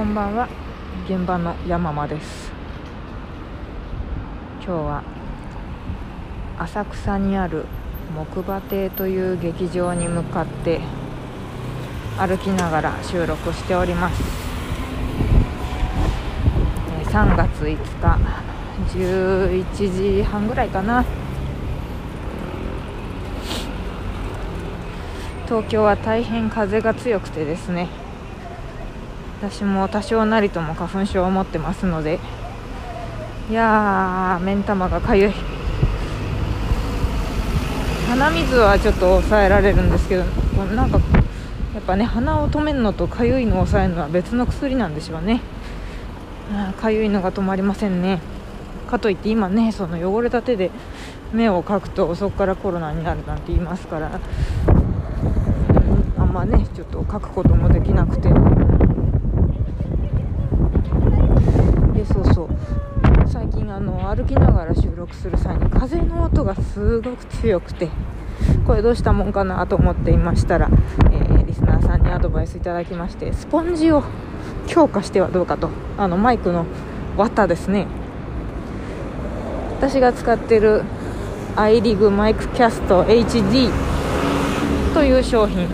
こんばんは。現場の山間です。今日は浅草にある木馬亭という劇場に向かって歩きながら収録しております。3月5日11時半ぐらいかな。東京は大変風が強くてですね私も多少なりとも花粉症を持ってますのでいやー目ん玉がかゆい。鼻水はちょっと抑えられるんですけどなんかやっぱね鼻を止めるのとかゆいのを抑えるのは別の薬なんでしょうね。かゆいのが止まりませんね。かといって今ねその汚れた手で目をかくとそこからコロナになるなんて言いますからあんまねちょっと書くこともできなくてでそうそう最近あ歩きながら収録する際に風の音がすごく強くてこれどうしたもんかなと思っていましたら、えー、リスナーさんにアドバイスいただきましてスポンジを強化してはどうかとあのマイクの綿ですね。私が使ってるアイリグマイクキャスト HD という商品。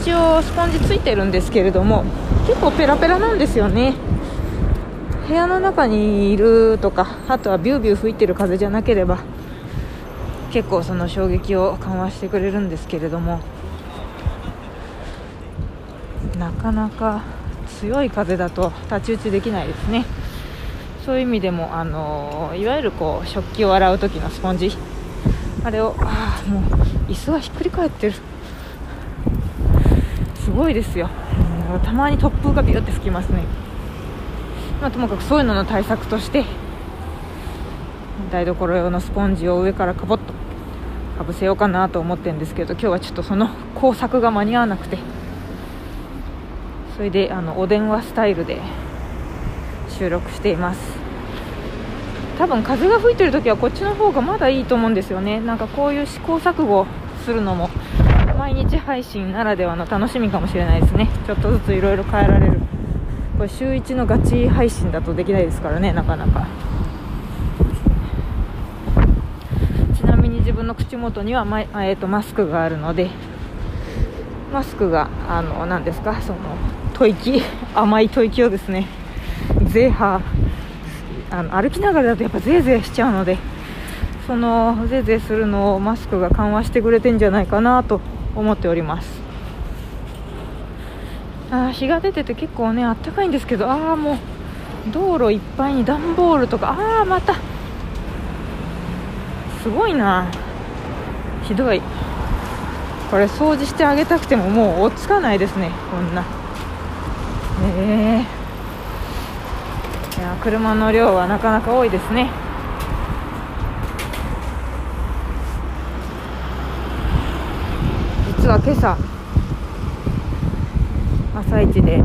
一応スポンジついてるんですけれども結構ペラペラなんですよね。部屋の中にいるとかあとはビュービュー吹いてる風じゃなければ結構その衝撃を緩和してくれるんですけれどもなかなか強い風だと太刀打ちできないですね。そういう意味でもあのいわゆるこう食器を洗う時のスポンジ。あれをあもう椅子がひっくり返ってる。すごいですよ、たまに突風がビューって吹きますね、まあ、ともかくそういうのの対策として台所用のスポンジを上からかぼっとかぶせようかなと思ってるんですけど今日はちょっとその工作が間に合わなくて。それであのお電話スタイルで収録しています。多分風が吹いてる時はこっちの方がまだいいと思うんですよね。なんかこういう試行錯誤するのも毎日配信ならではの楽しみかもしれないですね。ちょっとずついろいろ変えられる。これ週1のガチ配信だとできないですからねなかなか。ちなみに自分の口元にはマ,、えーと、マスクがあるのでマスクがあの何ですかその吐息甘い吐息をですねゼーハーあの歩きながらだとやっぱゼーゼーしちゃうのでそのゼーゼーするのをマスクが緩和してくれてんじゃないかなと思っております。あ日が出てて結構ねあったかいんですけどああもう道路いっぱいに段ボールとかああまた。すごいな。ひどい。これ掃除してあげたくてももう追っつかないですねこんな。ええー、いや車の量はなかなか多いですね。実は今朝朝一で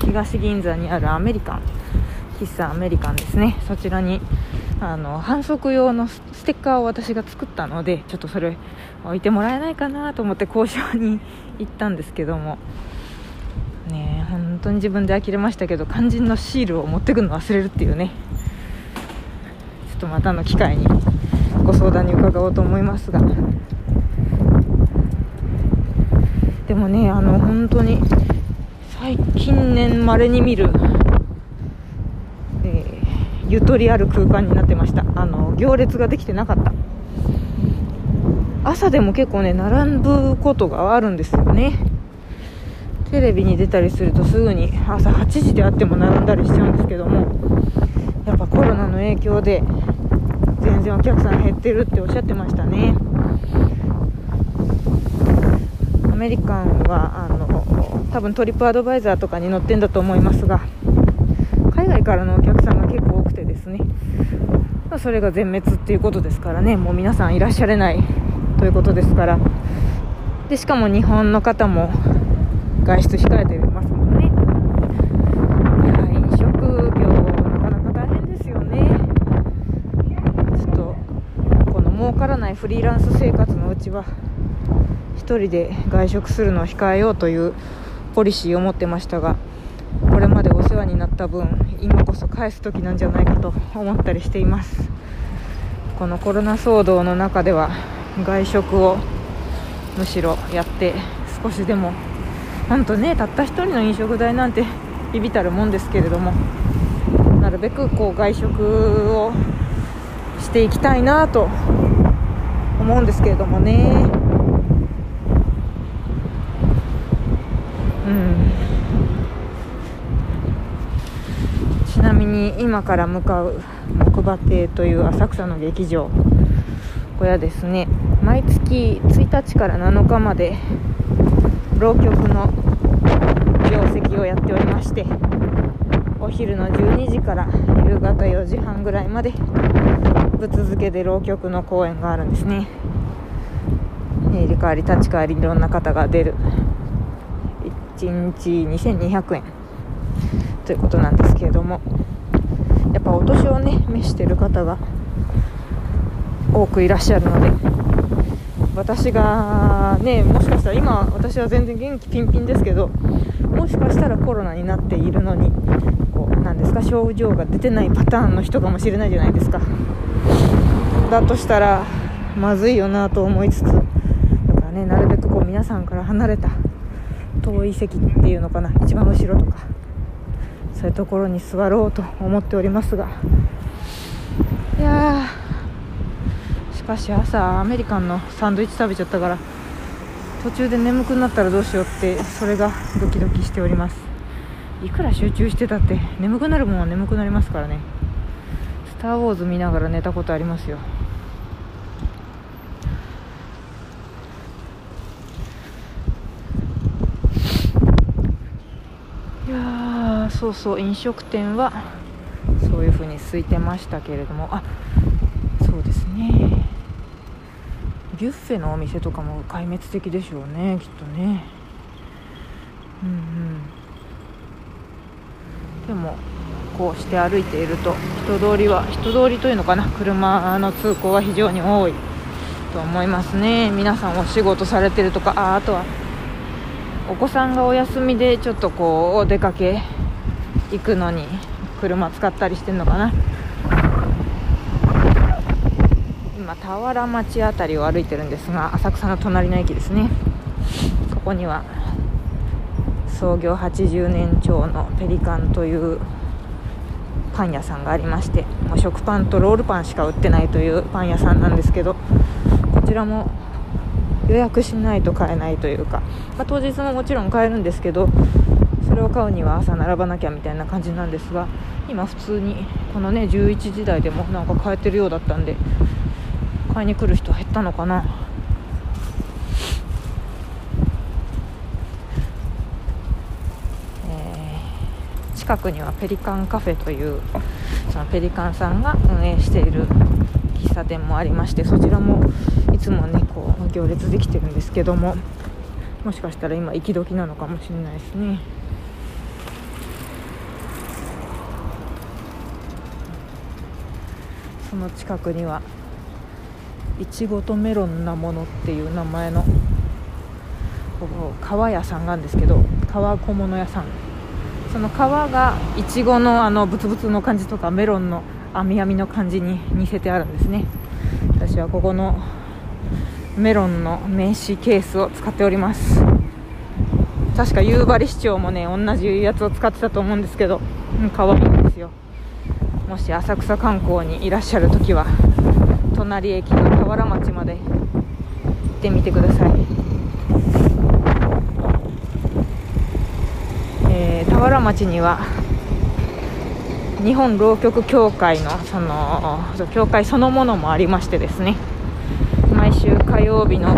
東銀座にあるアメリカン喫茶アメリカンですね。そちらにあの反則用のステッカーを私が作ったのでちょっとそれ置いてもらえないかなと思って交渉に行ったんですけども。ね本当に自分で呆れましたけど肝心のシールを持ってくるの忘れるっていうね。ちょっとまたの機会にご相談に伺おうと思いますが。でもねあの本当に最近年まれに見る、えー、ゆとりある空間になってました。あの行列ができてなかった。朝でも結構ね並ぶことがあるんですよね。テレビに出たりするとすぐに朝8時であっても並んだりしちゃうんですけどもやっぱコロナの影響で全然お客さん減ってるっておっしゃってましたね。アメリカンはあの多分トリップアドバイザーとかに載ってんだと思いますが海外からのお客さんが結構多くてですね。それが全滅っていうことですからね。もう皆さんいらっしゃれないということですから。でしかも日本の方も外出控えてますもんね。飲食業なかなか大変ですよね。ちょっとこの儲からないフリーランス生活のうちは1人で外食するのを控えようというポリシーを持ってましたがこれまでお世話になった分今こそ返す時なんじゃないかと思ったりしています。このコロナ騒動の中では外食をむしろやって少しでも本当ねたった1人の飲食代なんてビビたるもんですけれどもなるべくこう外食をしていきたいなと思うんですけれどもね。ちなみに今から向かう木馬亭という浅草の劇場小屋ですね。毎月1日から7日まで浪曲の業績をやっておりましてお昼の12時から夕方4時半ぐらいまでぶっ続けで浪曲の公演があるんですね。入れ替わり立ち替わりいろんな方が出る1日2200円。ということなんですけれどもやっぱお年をね召してる方が多くいらっしゃるので私がねもしかしたら今私は全然元気ピンピンですけどもしかしたらコロナになっているのにこうなんですか症状が出てないパターンの人かもしれないじゃないですか。だとしたらまずいよなと思いつつだからねなるべくこう皆さんから離れた遠い席っていうのかな一番後ろとかそういうところに座ろうと思っておりますが。いやしかし朝アメリカンのサンドイッチ食べちゃったから途中で眠くなったらどうしようってそれがドキドキしております。いくら集中してたって眠くなるもんは眠くなりますからね。スター・ウォーズ見ながら寝たことありますよいそうそう飲食店はそういう風に空いてましたけれども。あそうですね。ビュッフェのお店とかも壊滅的でしょうねきっとね。うんうん。でもこうして歩いていると人通りは人通りというのかな。車の通行は非常に多いと思いますね。皆さんお仕事されてるとかああとはお子さんがお休みでちょっとこうお出かけ行くのに車使ったりしてるのかな。今俵町辺りを歩いてるんですが浅草の隣の駅ですね。ここには創業80年超のペリカンというパン屋さんがありましてもう食パンとロールパンしか売ってないというパン屋さんなんですけどこちらも予約しないと買えないというか、まあ、当日ももちろん買えるんですけどそれを買うには朝並ばなきゃみたいな感じなんですが今普通にこのね11時台でもなんか買えてるようだったんで買いに来る人減ったのかな。近くにはペリカンカフェというそのペリカンさんが運営している喫茶店もありましてそちらもいつもねこう行列できてるんですけどももしかしたら今行き時なのかもしれないですね。その近くには。いちごとメロンなものっていう名前の革屋さんがあるんですけど革小物屋さん。その皮がいちごのあのブツブツの感じとかメロンの網網の感じに似せてあるんですね。私はここのメロンの名刺ケースを使っております。確か夕張市長もね同じやつを使ってたと思うんですけど、うん、可愛いんですよもし浅草観光にいらっしゃる時は隣駅の田原町まで行ってみてください。田原町には日本浪曲協会のその協会そのものもありましてですね。毎週火曜日の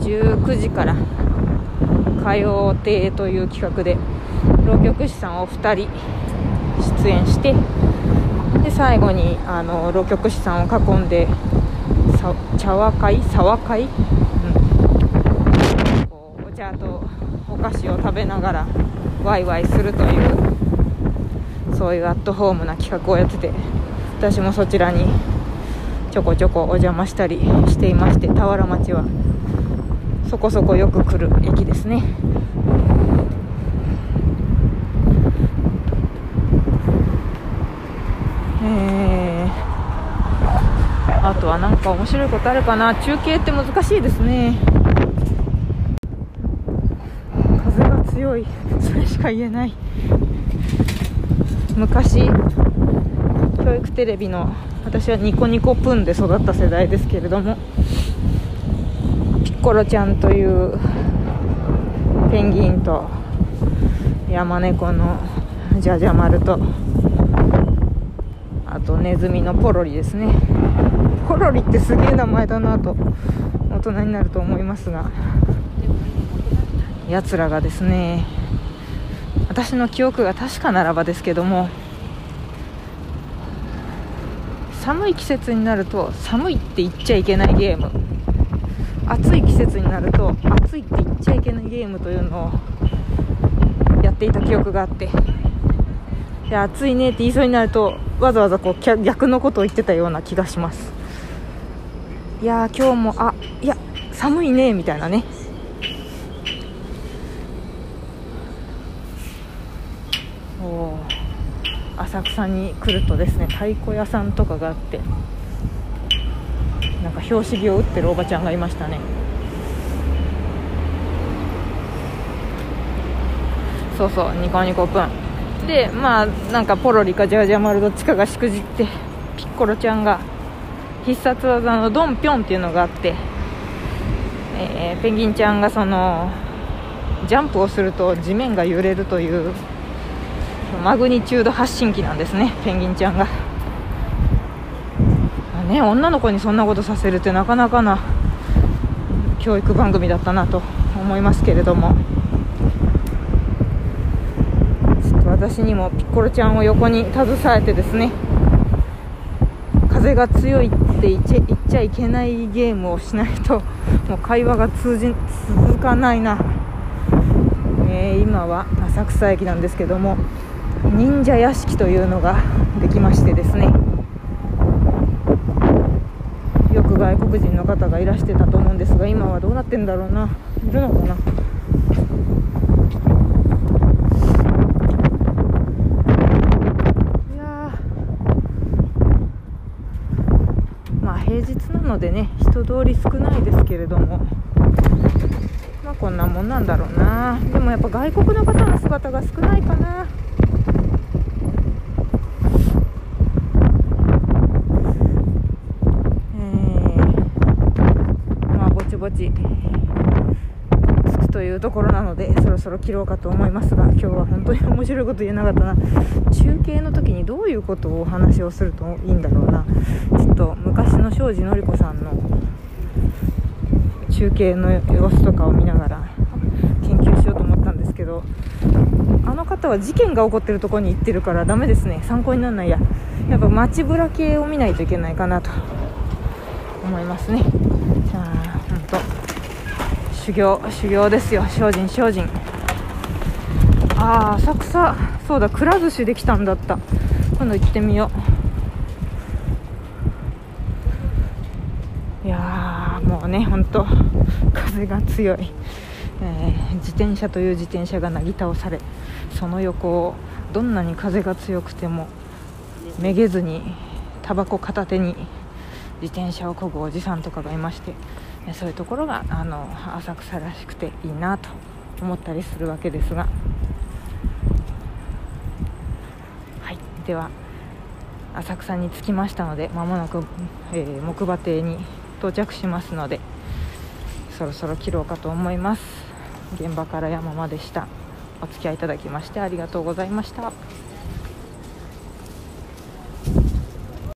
19時から歌謡亭という企画で浪曲師さんを2人出演してで最後にあの浪曲師さんを囲んで茶話会？沢会、うん、こうお茶とお菓子を食べながらワイワイするというそういうアットホームな企画をやってて私もそちらにちょこちょこお邪魔したりしていまして田原町はそこそこよく来る駅ですね。え、あとは何か面白いことあるかな。中継って難しいですね。風が強い。それしか言えない。昔教育テレビの私はニコニコプンで育った世代ですけれどもピッコロちゃんというペンギンと山猫のジャジャマルととネズミのポロリですね。ポロリってすげえ名前だなと大人になると思いますが。やつらがですね私の記憶が確かならばですけども寒い季節になると寒いって言っちゃいけないゲーム。暑い季節になると暑いって言っちゃいけないゲームというのをやっていた記憶があって。で暑いねって言いそうになるとわざわざこう逆のことを言ってたような気がします。いや今日もあいや寒いねみたいなね。お浅草に来るとですね太鼓屋さんとかがあってなんか拍子木を打ってるおばちゃんがいましたね。そうそうニコニコプン。でまあなんかポロリかジャージャー丸どっちかがしくじってピッコロちゃんが必殺技のドンピョンっていうのがあって、えー、ペンギンちゃんがそのジャンプをすると地面が揺れるというマグニチュード発信機なんですねペンギンちゃんが、まあ、ね、女の子にそんなことさせるってなかなかな教育番組だったなと思いますけれども。私にもピッコロちゃんを横に携えてですね風が強いって言っちゃいけないゲームをしないともう会話が通じ続かないな、えー、今は浅草駅なんですけども忍者屋敷というのができましてですねよく外国人の方がいらしてたと思うんですが今はどうなってんだろうな。いるのかな。のでね人通り少ないですけれども。まあこんなもんなんだろうな。でもやっぱ外国の方の姿が少ないかなえー、まあぼちぼちというところなのでそろ切ろうかと思いますが今日は本当に面白いこと言えなかったな。中継の時にどういうことをお話をするといいんだろうな。ちょっと昔の庄司典子さんの中継の様子とかを見ながら研究しようと思ったんですけどあの方は事件が起こってるところに行ってるからダメですね。参考にならないや。やっぱ街ぶら系を見ないといけないかなと思いますね。修行修行ですよ。精進精進。ああ浅草。そうだくら寿司できたんだった。今度行ってみよう。いやもうね本当風が強い、えー、自転車という自転車がなぎ倒されその横をどんなに風が強くてもめげずにタバコ片手に自転車をこぐおじさんとかがいましてそういうところがあの浅草らしくていいなと思ったりするわけですが。はい。では浅草に着きましたのでまもなく、えー、木馬亭に到着しますのでそろそろ切ろうかと思います。現場から山間でしたお付き合いいただきましてありがとうございました。